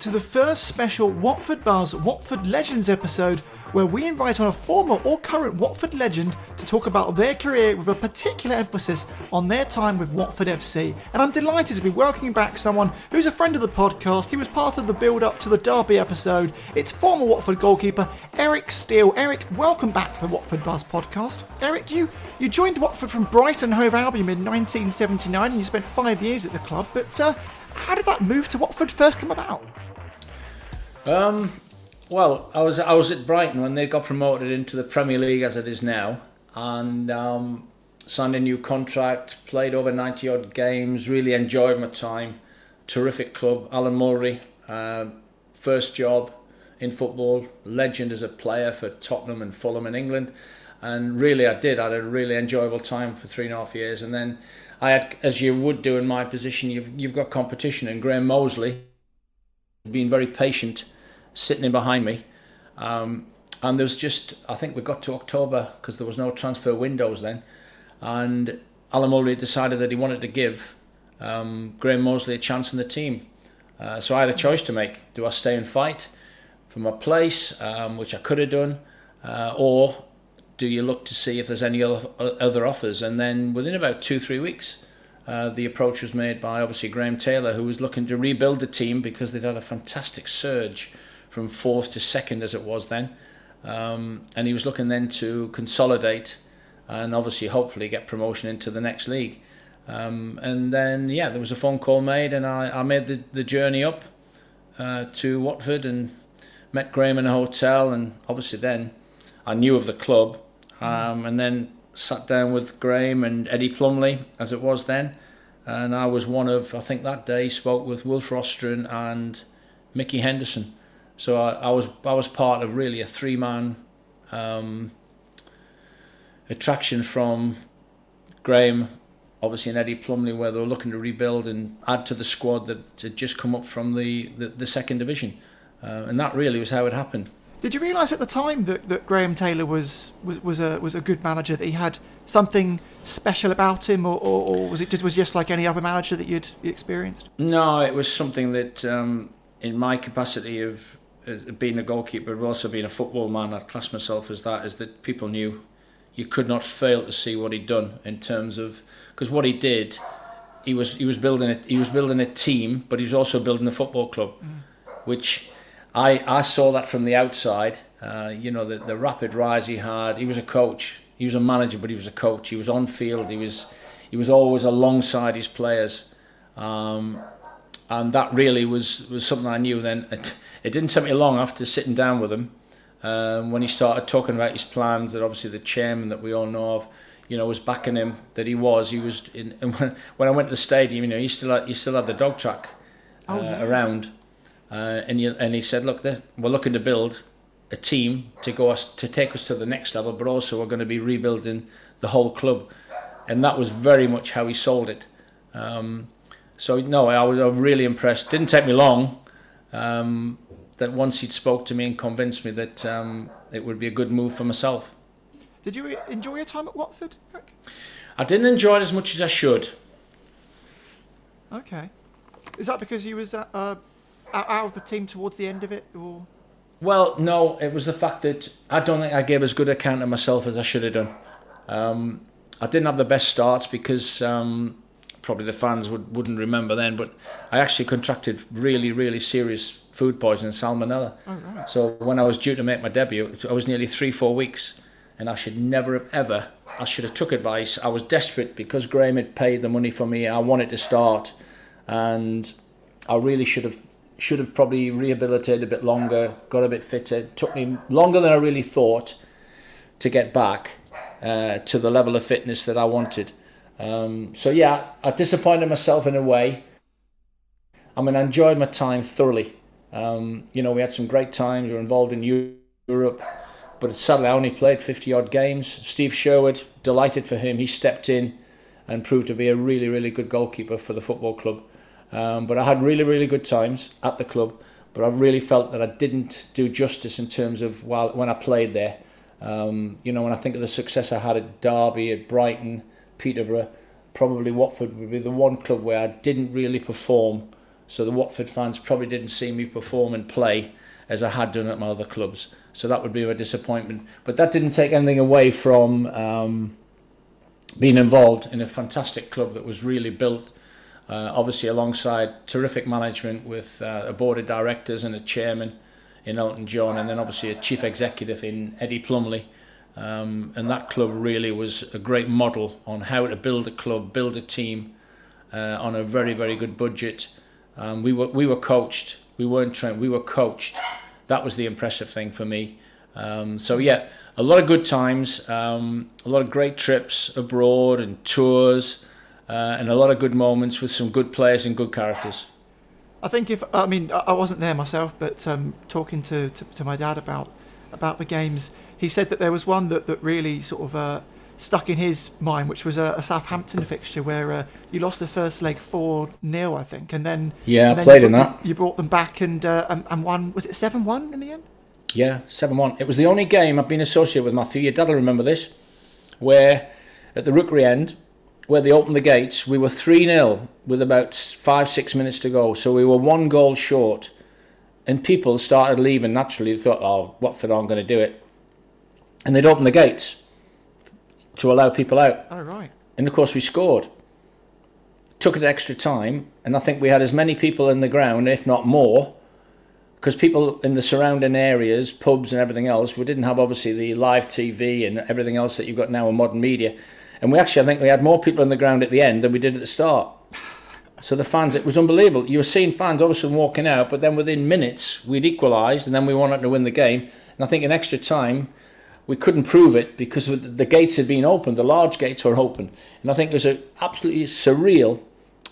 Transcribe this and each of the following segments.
To the first special Watford Buzz Watford Legends episode where we invite on a former or current Watford legend to talk about their career with a particular emphasis on their time with Watford FC. And I'm delighted to be welcoming back someone who's a friend of the podcast. He was part of the build up to the Derby episode. It's former Watford goalkeeper Eric Steele. Eric, welcome back to the Watford Buzz podcast. Eric, you, you joined Watford from Brighton Hove Albion in 1979 and you spent five years at the club. But uh, how did that move to Watford first come about? Um, well, I was I was at Brighton when they got promoted into the Premier League as it is now, and um, signed a new contract. Played over ninety odd games. Really enjoyed my time. Terrific club, Alan Mullery. Uh, first job in football, legend as a player for Tottenham and Fulham in England, and really I did. I had a really enjoyable time for three and a half years, and then I had, as you would do in my position, you've you've got competition, and Graham Moseley, been very patient sitting in behind me. Um, and there was just, I think we got to October because there was no transfer windows then. And Alan Mullery decided that he wanted to give um, Graham Moseley a chance in the team. Uh, so I had a choice to make. Do I stay and fight for my place, um, which I could have done, uh, or do you look to see if there's any other, other offers? And then within about two, three weeks, uh, the approach was made by obviously Graham Taylor, who was looking to rebuild the team because they'd had a fantastic surge from fourth to second as it was then. Um, and he was looking then to consolidate and obviously hopefully get promotion into the next league. Um, and then, yeah, there was a phone call made, and I, I made the, the journey up uh, to Watford and met Graham in a hotel. And obviously, then I knew of the club, um, and then sat down with Graham and Eddie Plumley, as it was then. And I was one of, I think that day, spoke with Wilf Rostron and Mickey Henderson. So I, I was I was part of really a three man um, attraction from Graham, obviously, and Eddie Plumley, where they were looking to rebuild and add to the squad that had just come up from the, the, the second division. Uh, and that really was how it happened. Did you realise at the time that, that Graham Taylor was, was, was a was a good manager that he had something special about him, or, or, or was it just was just like any other manager that you'd experienced? No, it was something that, um, in my capacity of being a goalkeeper, but also being a football man, I'd class myself as that. Is that people knew you could not fail to see what he'd done in terms of because what he did, he was he was building it. He was building a team, but he was also building a football club, mm. which I I saw that from the outside. Uh, you know the the rapid rise he had. He was a coach. He was a manager, but he was a coach. He was on field. He was he was always alongside his players. Um, and that really was, was something I knew then. It didn't take me long after sitting down with him um, when he started talking about his plans. That obviously the chairman that we all know of, you know, was backing him. That he was. He was. In, and when, when I went to the stadium, you know, he still had, he still had the dog track uh, oh, yeah. around, uh, and you, and he said, look, we're looking to build a team to go us to take us to the next level, but also we're going to be rebuilding the whole club, and that was very much how he sold it. Um, so no, I was really impressed. Didn't take me long. Um, that once he'd spoke to me and convinced me that um, it would be a good move for myself. Did you enjoy your time at Watford? Eric? I didn't enjoy it as much as I should. Okay. Is that because you was uh, uh, out of the team towards the end of it, or? Well, no, it was the fact that I don't think I gave as good account of myself as I should have done. Um, I didn't have the best starts because um, probably the fans would, wouldn't remember then, but I actually contracted really, really serious food poisoning, salmonella. Oh, right. So when I was due to make my debut, I was nearly three, four weeks, and I should never have ever. I should have took advice. I was desperate because Graham had paid the money for me. I wanted to start, and I really should have should have probably rehabilitated a bit longer, got a bit fitter. It took me longer than I really thought to get back uh, to the level of fitness that I wanted. Um, so yeah, I disappointed myself in a way. I mean, I enjoyed my time thoroughly. Um, you know, we had some great times. We were involved in Europe, but sadly, I only played 50 odd games. Steve Sherwood, delighted for him, he stepped in and proved to be a really, really good goalkeeper for the football club. Um, but I had really, really good times at the club. But I really felt that I didn't do justice in terms of while when I played there. Um, you know, when I think of the success I had at Derby, at Brighton, Peterborough, probably Watford would be the one club where I didn't really perform. So the Watford fans probably didn't see me perform and play as I had done at my other clubs. So that would be a disappointment. But that didn't take anything away from um, being involved in a fantastic club that was really built uh, obviously alongside terrific management with uh, a board of directors and a chairman in Elton John, and then obviously a chief executive in Eddie Plumley. Um, and that club really was a great model on how to build a club, build a team uh, on a very, very good budget. Um, we were we were coached. We weren't trained. We were coached. That was the impressive thing for me. Um, so yeah, a lot of good times, um, a lot of great trips abroad and tours uh, and a lot of good moments with some good players and good characters. I think if I mean I wasn't there myself, but um, talking to, to, to my dad about about the games, he said that there was one that that really sort of uh, stuck in his mind, which was a, a Southampton fixture where uh, you lost the first leg four 0 I think, and then yeah, and I played you in brought, that. You brought them back and uh, and, and won. Was it seven one in the end? Yeah, seven one. It was the only game I've been associated with Matthew. Your dad will remember this, where at the Rookery end where they opened the gates, we were 3 0 with about five, six minutes to go. So we were one goal short. And people started leaving naturally. They thought, oh, Watford aren't going to do it. And they'd open the gates to allow people out. Oh, right. And of course, we scored. Took it extra time. And I think we had as many people in the ground, if not more, because people in the surrounding areas, pubs and everything else, we didn't have obviously the live TV and everything else that you've got now in modern media. And we actually, I think we had more people on the ground at the end than we did at the start. So the fans, it was unbelievable. You were seeing fans obviously walking out, but then within minutes we'd equalised, and then we wanted to win the game. And I think in extra time we couldn't prove it because the gates had been opened, the large gates were open, and I think it was an absolutely surreal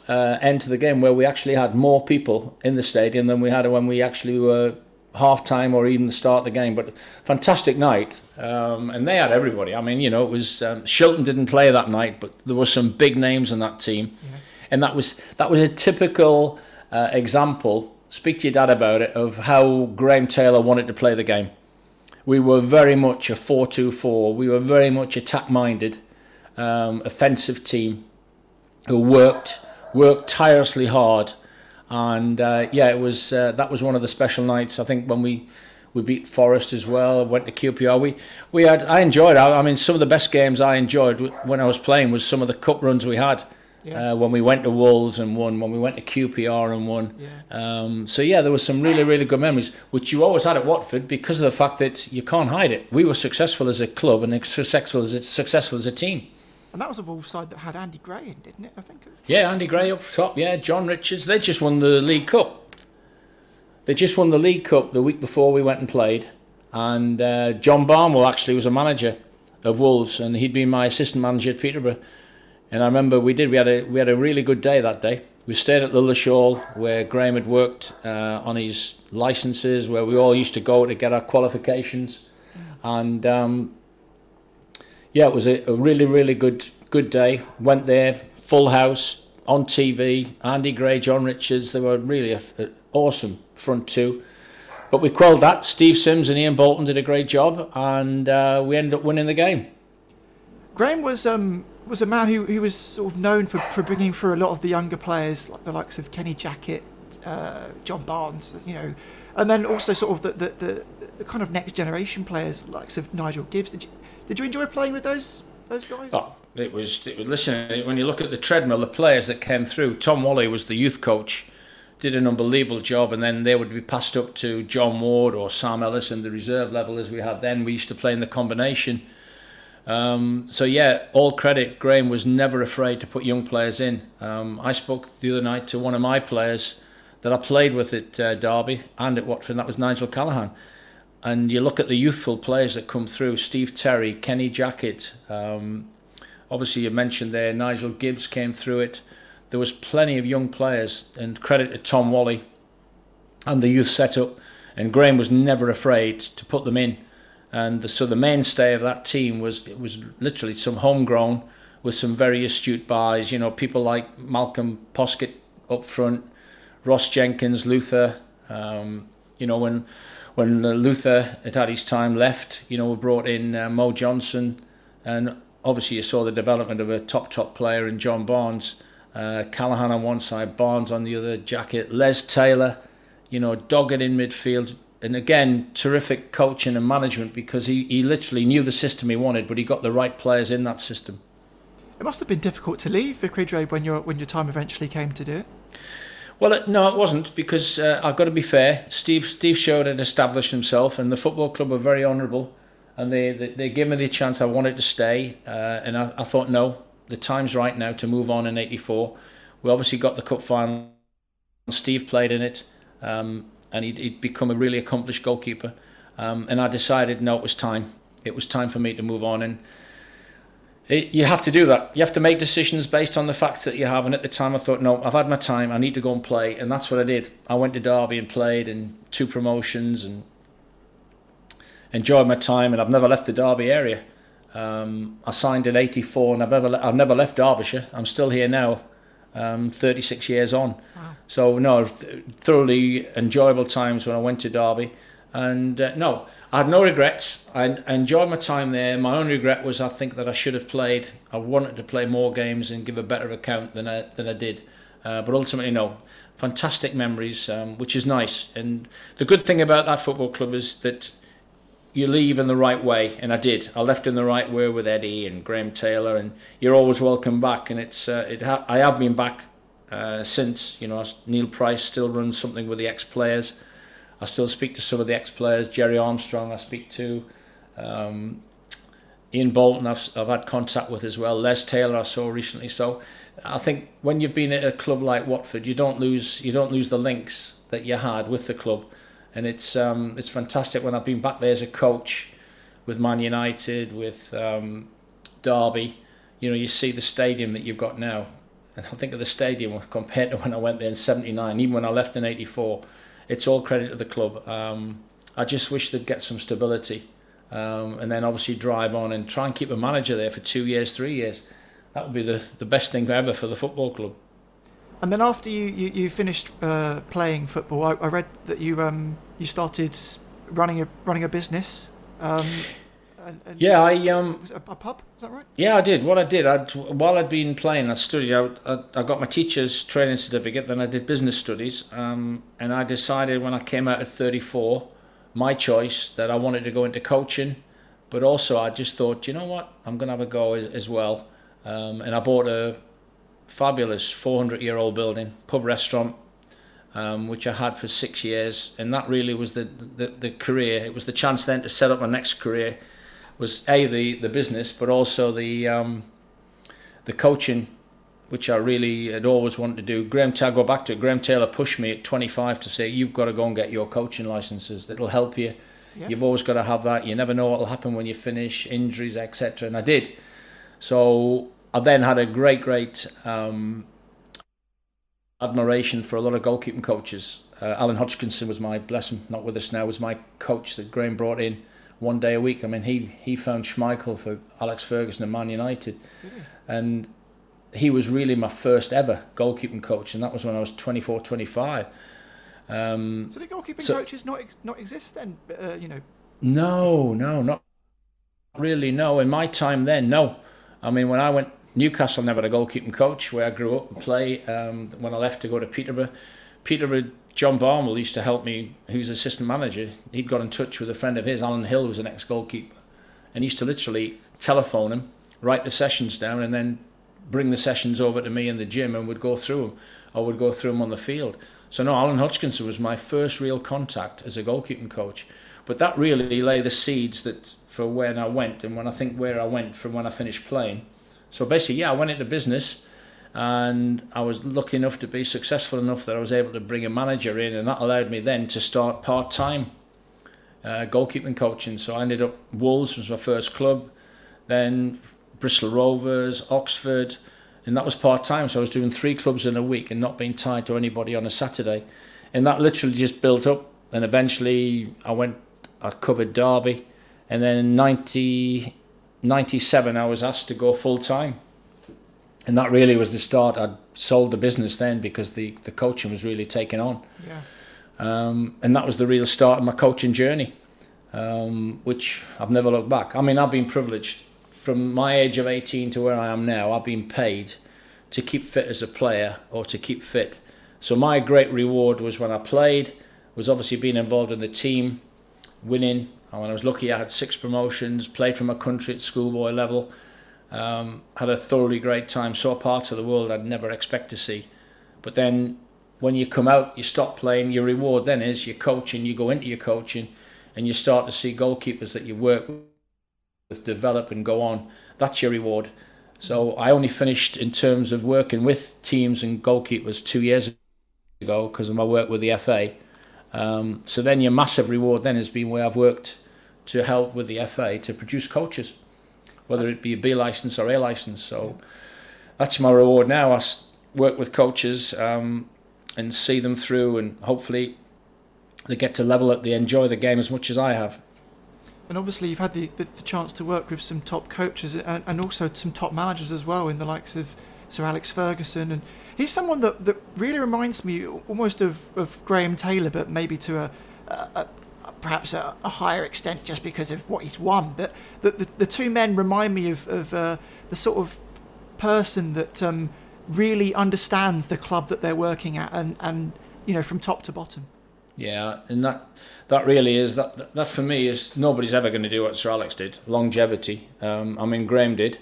uh, end to the game where we actually had more people in the stadium than we had when we actually were half time or even the start of the game. But fantastic night, um, and they had everybody. I mean, you know, it was um, Shilton didn't play that night, but there were some big names in that team, yeah. and that was that was a typical uh, example. Speak to your dad about it of how Graham Taylor wanted to play the game. We were very much a 4-2-4. We were very much attack-minded, um, offensive team who worked worked tirelessly hard and uh, yeah, it was uh, that was one of the special nights. I think when we we beat Forest as well. Went to QPR. We we had I enjoyed. I, I mean, some of the best games I enjoyed when I was playing was some of the cup runs we had. Yeah. Uh, when we went to Wolves and won, when we went to QPR and won. Yeah. Um, so yeah, there was some really, really good memories, which you always had at Watford because of the fact that you can't hide it. We were successful as a club and successful as a, successful as a team. And that was a Wolves side that had Andy Gray in, didn't it? I think. Yeah, Andy Gray up top. Yeah, John Richards. They just won the League Cup. They just won the League Cup the week before we went and played, and uh, John Barnwell actually was a manager of Wolves, and he'd been my assistant manager at Peterborough. And I remember we did. We had a we had a really good day that day. We stayed at the Lilleshall where Graham had worked uh, on his licenses, where we all used to go to get our qualifications, and um, yeah, it was a, a really, really good good day. Went there, full house on TV. Andy Gray, John Richards. They were really an awesome front two. But we quelled that. Steve Sims and Ian Bolton did a great job, and uh, we ended up winning the game. Graham was um, was a man who, who was sort of known for, for bringing through a lot of the younger players, like the likes of Kenny Jackett, uh, John Barnes, you know, and then also sort of the, the, the, the kind of next generation players, likes of Nigel Gibbs. Did you, did you enjoy playing with those those guys? Oh, it was, it was. Listen, when you look at the treadmill, the players that came through, Tom Walley was the youth coach, did an unbelievable job, and then they would be passed up to John Ward or Sam Ellis in the reserve level as we had then. We used to play in the combination. Um, so yeah, all credit. Graham was never afraid to put young players in. Um, I spoke the other night to one of my players that I played with at uh, Derby and at Watford. And that was Nigel Callaghan. And you look at the youthful players that come through: Steve Terry, Kenny Jackett. Um, obviously, you mentioned there Nigel Gibbs came through it. There was plenty of young players, and credit to Tom Walley and the youth setup. And Graham was never afraid to put them in and the, so the mainstay of that team was was literally some homegrown with some very astute buys. You know, people like Malcolm Poskett up front, Ross Jenkins, Luther. Um, you know, when when Luther had had his time left, you know, we brought in uh, Mo Johnston, and obviously you saw the development of a top top player in John Barnes. Uh, Callaghan on one side, Barnes on the other, Jackett Les Taylor, you know, dogged in midfield, and again, terrific coaching and management because he, he literally knew the system he wanted, but he got the right players in that system. It must have been difficult to leave Vicarage Road when your when your time eventually came to do it. Well, no, it wasn't because uh, I've got to be fair. Steve Steve Sherwood had established himself, and the football club were very honourable, and they, they, they gave me the chance I wanted to stay, uh, and I, I thought no, the time's right now to move on in '84. We obviously got the cup final. Steve played in it. Um, and he'd, he'd become a really accomplished goalkeeper. Um, and I decided, no, it was time. It was time for me to move on. And it, you have to do that. You have to make decisions based on the facts that you have. And at the time, I thought, no, I've had my time. I need to go and play. And that's what I did. I went to Derby and played in two promotions and enjoyed my time. And I've never left the Derby area. Um, I signed in '84, and I've never I've never left Derbyshire. I'm still here now, um, 36 years on. Wow. So no, thoroughly enjoyable times when I went to Derby, and uh, no, I had no regrets. I, enjoyed my time there. My only regret was I think that I should have played. I wanted to play more games and give a better account than I than I did, uh, but ultimately no. Fantastic memories, um, which is nice. And the good thing about that football club is that you leave in the right way, and I did. I left in the right way with Eddie and Graham Taylor, and you're always welcome back. And it's uh, it ha- I have been back uh, since. You know, Neil Price still runs something with the ex-players. I still speak to some of the ex-players. Gerry Armstrong, I speak to. Um, Ian Bolton, I've, I've had contact with as well. Les Taylor, I saw recently. So, I think when you've been at a club like Watford, you don't lose you don't lose the links that you had with the club, and it's um, it's fantastic when I've been back there as a coach with Man United, with um, Derby. You know, you see the stadium that you've got now. And I think of the stadium compared to when I went there in '79, even when I left in '84, it's all credit to the club. Um, I just wish they'd get some stability, um, and then obviously drive on and try and keep a manager there for two years, three years. That would be the, the best thing ever for the football club. And then after you, you, you finished uh, playing football, I, I, read that you um, you started running a running a business. Um, and, and yeah, I um. Was a, a pub? Is that right? Yeah, I did. What I did, I'd, while I'd been playing, I studied. I, I, I got my teacher's training certificate. Then I did business studies. Um, and I decided when I came out at 34, my choice that I wanted to go into coaching, but also I just thought, you know what, I'm going to have a go as, as well. Um, and I bought a fabulous 400 year old building, pub restaurant, um, which I had for six years, and that really was the, the the career. It was the chance then to set up my next career was a the the business, but also the um, the coaching, which I really had always wanted to do. Graham Taylor, go back to it. Graham Taylor pushed me at 25 to say you've got to go and get your coaching licenses. That'll help you. Yeah. You've always got to have that. You never know what'll happen when you finish, injuries, etc. And I did. So I then had a great, great um, admiration for a lot of goalkeeping coaches. Uh, Alan Hodgkinson was my, bless him, not with us now, was my coach that Graham brought in one day a week. I mean, he he found Schmeichel for Alex Ferguson and Man United, and he was really my first ever goalkeeping coach, and that was when I was 24, 25. Um, so the goalkeeping so, coaches not ex- not exist then, uh, you know? No, no, not really. No, in my time then, no. I mean, when I went Newcastle, never had a goalkeeping coach where I grew up and play. Um, when I left to go to Peterborough, Peterborough, John Barnwell used to help me, who's assistant manager. He'd got in touch with a friend of his, Alan Hill, who was an ex goalkeeper, and he used to literally telephone him, write the sessions down, and then bring the sessions over to me in the gym and would go through them, or would go through them on the field. So no, Alan Hodgkinson was my first real contact as a goalkeeping coach, but that really lay the seeds that for when I went and when I think where I went from when I finished playing. So basically, yeah, I went into business and I was lucky enough to be successful enough that I was able to bring a manager in, and that allowed me then to start part time uh, goalkeeping coaching. So I ended up Wolves was my first club, then Bristol Rovers, Oxford, and that was part time. So I was doing three clubs in a week and not being tied to anybody on a Saturday, and that literally just built up. And eventually, I went, I covered Derby, and then in 90, 97, I was asked to go full time and that really was the start. I'd sold the business then because the, the coaching was really taking on. Yeah. Um, and that was the real start of my coaching journey, um, which I've never looked back. I mean, I've been privileged from my age of 18 to where I am now. I've been paid to keep fit as a player or to keep fit. So my great reward was when I played, was obviously being involved in the team, winning. And when I was lucky, I had six promotions, played for my country at schoolboy level um, had a thoroughly great time, saw parts of the world I'd never expect to see. But then when you come out, you stop playing, your reward then is your coaching, you go into your coaching and you start to see goalkeepers that you work with develop and go on. That's your reward. So I only finished in terms of working with teams and goalkeepers two years ago because of my work with the FA. Um, so then your massive reward then has been where I've worked to help with the FA to produce coaches whether it be a B license or A license. So that's my reward now. I work with coaches um, and see them through, and hopefully they get to level up. They enjoy the game as much as I have. And obviously, you've had the, the, the chance to work with some top coaches and, and also some top managers as well, in the likes of Sir Alex Ferguson. And he's someone that, that really reminds me almost of, of Graham Taylor, but maybe to a, a, perhaps a, a, higher extent just because of what he's won. But the, the, the two men remind me of, of uh, the sort of person that um, really understands the club that they're working at and, and you know from top to bottom. Yeah, and that that really is that that, that for me is nobody's ever going to do what Sir Alex did. Longevity. Um, I mean, Graham did.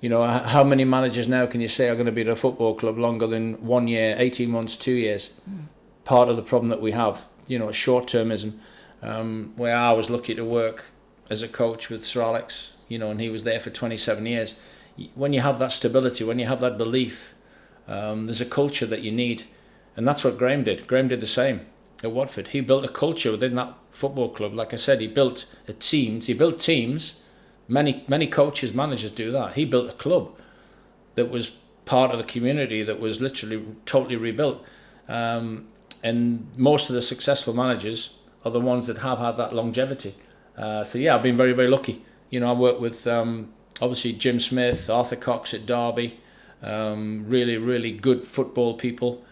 You know, how many managers now can you say are going to be at a football club longer than one year, 18 months, two years? Mm. Part of the problem that we have, you know, short termism um, where I was lucky to work as a coach with Sir Alex, you know, and he was there for 27 years. When you have that stability, when you have that belief, um, there's a culture that you need, and that's what Graham did. Graham did the same at Watford. He built a culture within that football club. Like I said, he built a teams. He built teams. Many many coaches, managers do that. He built a club that was part of the community that was literally totally rebuilt. Um, and most of the successful managers are the ones that have had that longevity. Uh, so yeah, I've been very very lucky. You know, I work with um, obviously Jim Smith, Arthur Cox at Derby, um, really really good football people.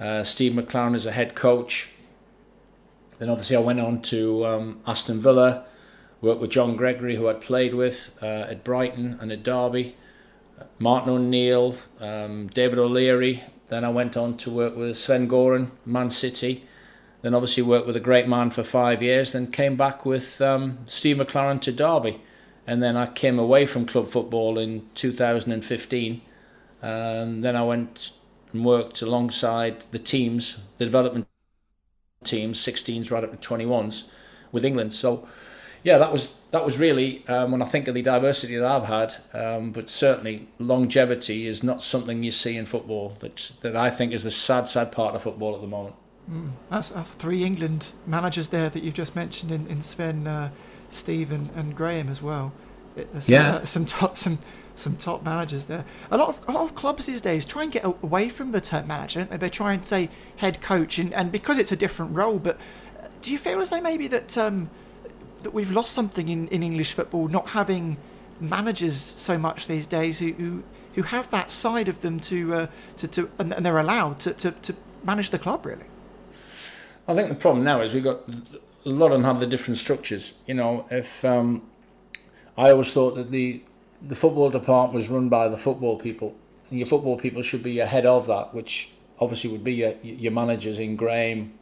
Uh, Steve McClaren is a head coach. Then obviously I went on to um, Aston Villa, worked with John Gregory, who I'd played with uh, at Brighton and at Derby. Martin O'Neill, um, David O'Leary. Then I went on to work with Sven Goran, Man City. Then obviously worked with a great man for five years. Then came back with um, Steve McClaren to Derby, and then I came away from club football in 2015. Um, then I went and worked alongside the teams, the development teams, 16s right up to 21s, with England. So, yeah, that was that was really um, when I think of the diversity that I've had. Um, but certainly, longevity is not something you see in football. That that I think is the sad, sad part of football at the moment. Mm. That's, that's, three England managers there that you've just mentioned in, in Sven, uh, Steve, and, and, Graham as well. It, yeah, uh, some top some some top managers there. A lot of a lot of clubs these days try and get away from the term manager. They? they? try and say head coach, and, and because it's a different role. But uh, do you feel as though maybe that um, that we've lost something in, in English football, not having managers so much these days who who, who have that side of them to uh, to, to and, and they're allowed to, to, to manage the club really. I think the problem now is we've got a lot of them have the different structures. You know, if um, I always thought that the the football department was run by the football people. And your football people should be ahead of that, which obviously would be your, your managers in Graham,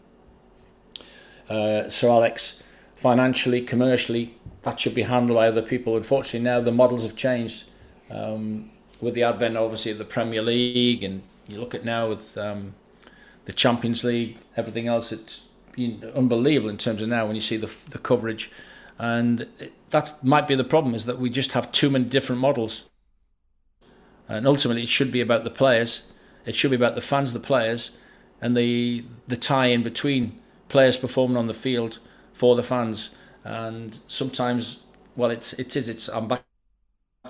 uh, Sir Alex. Financially, commercially, that should be handled by other people. Unfortunately, now the models have changed um, with the advent, obviously, of the Premier League, and you look at now with um, the Champions League, everything else. It's unbelievable in terms of now when you see the the coverage, and that might be the problem is that we just have too many different models. And ultimately, it should be about the players. It should be about the fans, the players, and the the tie in between players performing on the field for the fans. And sometimes, well, it's it is it's I'm back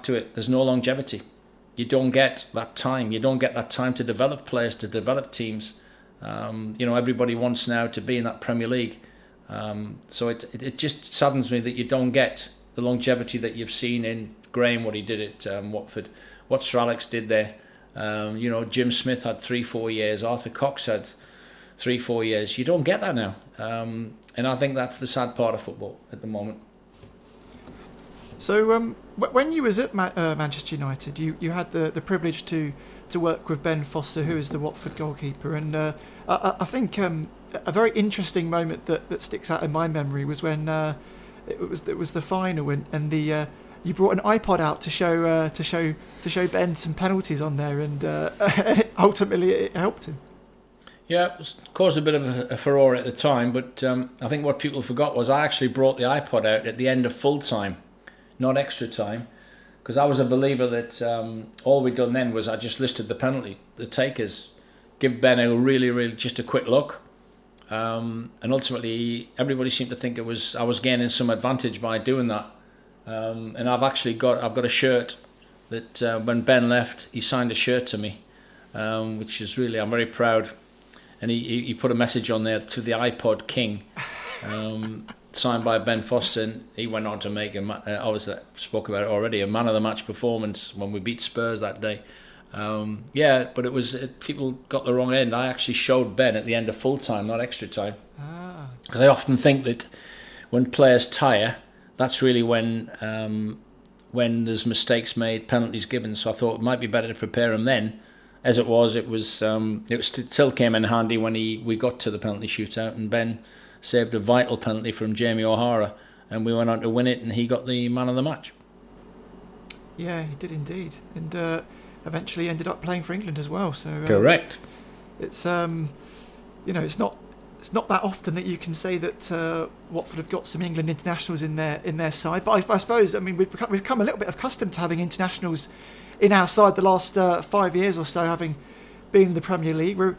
to it. There's no longevity. You don't get that time. You don't get that time to develop players, to develop teams. Um, you know, everybody wants now to be in that Premier League. Um, so it, it, it just saddens me that you don't get the longevity that you've seen in Graham, what he did at um, Watford, what Sir Alex did there. Um, you know, Jim Smith had three, four years. Arthur Cox had three, four years. You don't get that now, um, and I think that's the sad part of football at the moment. So, um, when you was at Ma- uh, Manchester United, you, you had the, the privilege to to work with Ben Foster, who is the Watford goalkeeper, and uh, I, I, think um, a very interesting moment that, that sticks out in my memory was when uh, it was it was the final and, and the uh, you brought an iPod out to show uh, to show to show Ben some penalties on there, and uh, ultimately it helped him. Yeah, it caused a bit of a, a furore at the time, but um, I think what people forgot was I actually brought the iPod out at the end of full time, not extra time, because I was a believer that um, all we'd done then was I just listed the penalty, the takers, give Ben a really, really just a quick look, um, and ultimately, everybody seemed to think it was I was gaining some advantage by doing that. Um, and I've actually got I've got a shirt that uh, when Ben left, he signed a shirt to me, um, which is really I'm very proud. And he, he put a message on there to the iPod King, um, signed by Ben Foster. He went on to make a uh, I was uh, spoke about it already a man of the match performance when we beat Spurs that day. Um, yeah, but it was it, people got the wrong end. I actually showed Ben at the end of full time, not extra time, because ah. I often think that when players tire, that's really when um, when there's mistakes made, penalties given. So I thought it might be better to prepare him then. As it was, it was um, it was, still came in handy when he we got to the penalty shootout and Ben saved a vital penalty from Jamie O'Hara, and we went on to win it, and he got the man of the match. Yeah, he did indeed, and. Uh eventually ended up playing for England as well. So uh, correct. It's um, you know, it's not it's not that often that you can say that uh, Watford have got some England internationals in their in their side. But I, I suppose I mean we've become, we've come a little bit accustomed to having internationals in our side the last uh, five years or so, having been in the Premier League. We're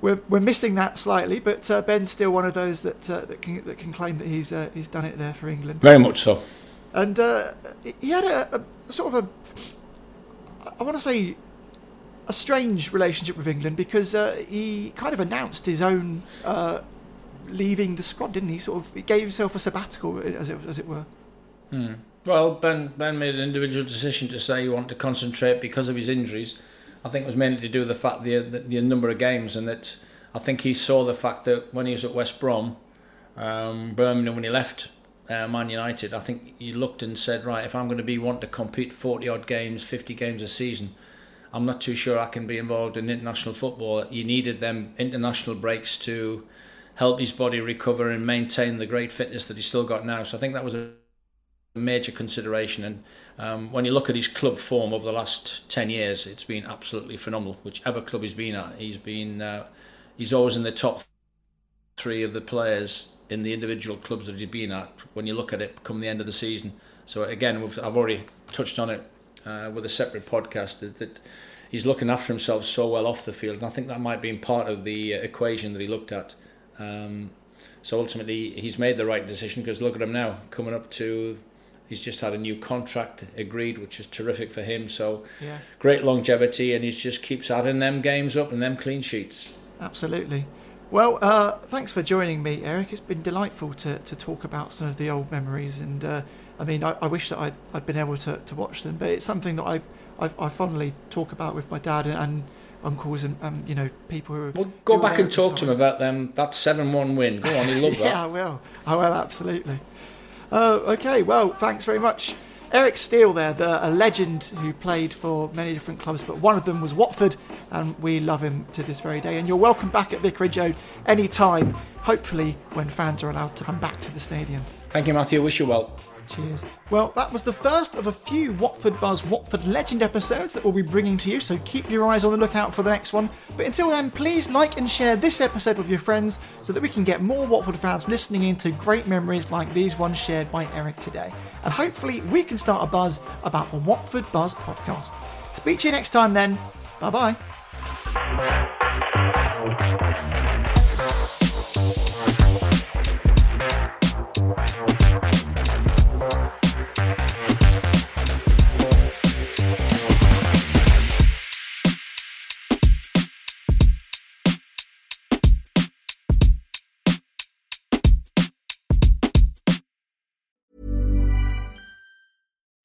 we're, we're missing that slightly, but uh, Ben's still one of those that uh, that can that can claim that he's uh, he's done it there for England. Very much so. And uh, he had a, a, sort of a I want to say a strange relationship with England because uh, he kind of announced his own uh, leaving the squad, didn't he? Sort of, he gave himself a sabbatical, as it as it were. Hmm. Well, Ben Ben made an individual decision to say he wanted to concentrate because of his injuries. I think it was mainly to do with the fact the, the, the number of games and that I think he saw the fact that when he was at West Brom, um, Birmingham, when he left uh, Man United, I think he looked and said, right, if I'm going to be want to compete 40 odd games, 50 games a season, I'm not too sure I can be involved in international football. He needed them international breaks to help his body recover and maintain the great fitness that he's still got now. So I think that was a major consideration. And um, when you look at his club form over the last 10 years, it's been absolutely phenomenal. Whichever club he's been at, he's been uh, he's always in the top three of the players in the individual clubs that he's been at when you look at it come the end of the season. So again, I've already touched on it uh, with a separate podcast that, that, he's looking after himself so well off the field, and I think that might be part of the uh, equation that he looked at. Um, so ultimately, he's made the right decision because look at him now, coming up to. He's just had a new contract agreed, which is terrific for him. So, yeah. great longevity, and he just keeps adding them games up and them clean sheets. Absolutely. Well, uh, thanks for joining me, Eric. It's been delightful to, to talk about some of the old memories, and uh, I mean, I, I, wish that I'd, I'd been able to, to watch them, but it's something that I, I, I fondly talk about with my dad and, and uncles and um, you know people who. Well, go who back and talk to him about them. That seven-one win. Go on, you love that. yeah, I will. I will absolutely. Uh, okay, well, thanks very much. Eric Steele, there, the, a legend who played for many different clubs, but one of them was Watford, and we love him to this very day. And you're welcome back at Vicarage Road any time, hopefully when fans are allowed to come back to the stadium. Thank you, Matthew. Wish you well. Cheers. Well, that was the first of a few Watford Buzz Watford Legend episodes that we'll be bringing to you, so keep your eyes on the lookout for the next one. But until then, please like and share this episode with your friends so that we can get more Watford fans listening into great memories like these ones shared by Eric today. And hopefully, we can start a buzz about the Watford Buzz podcast. Speak to you next time then. Bye bye.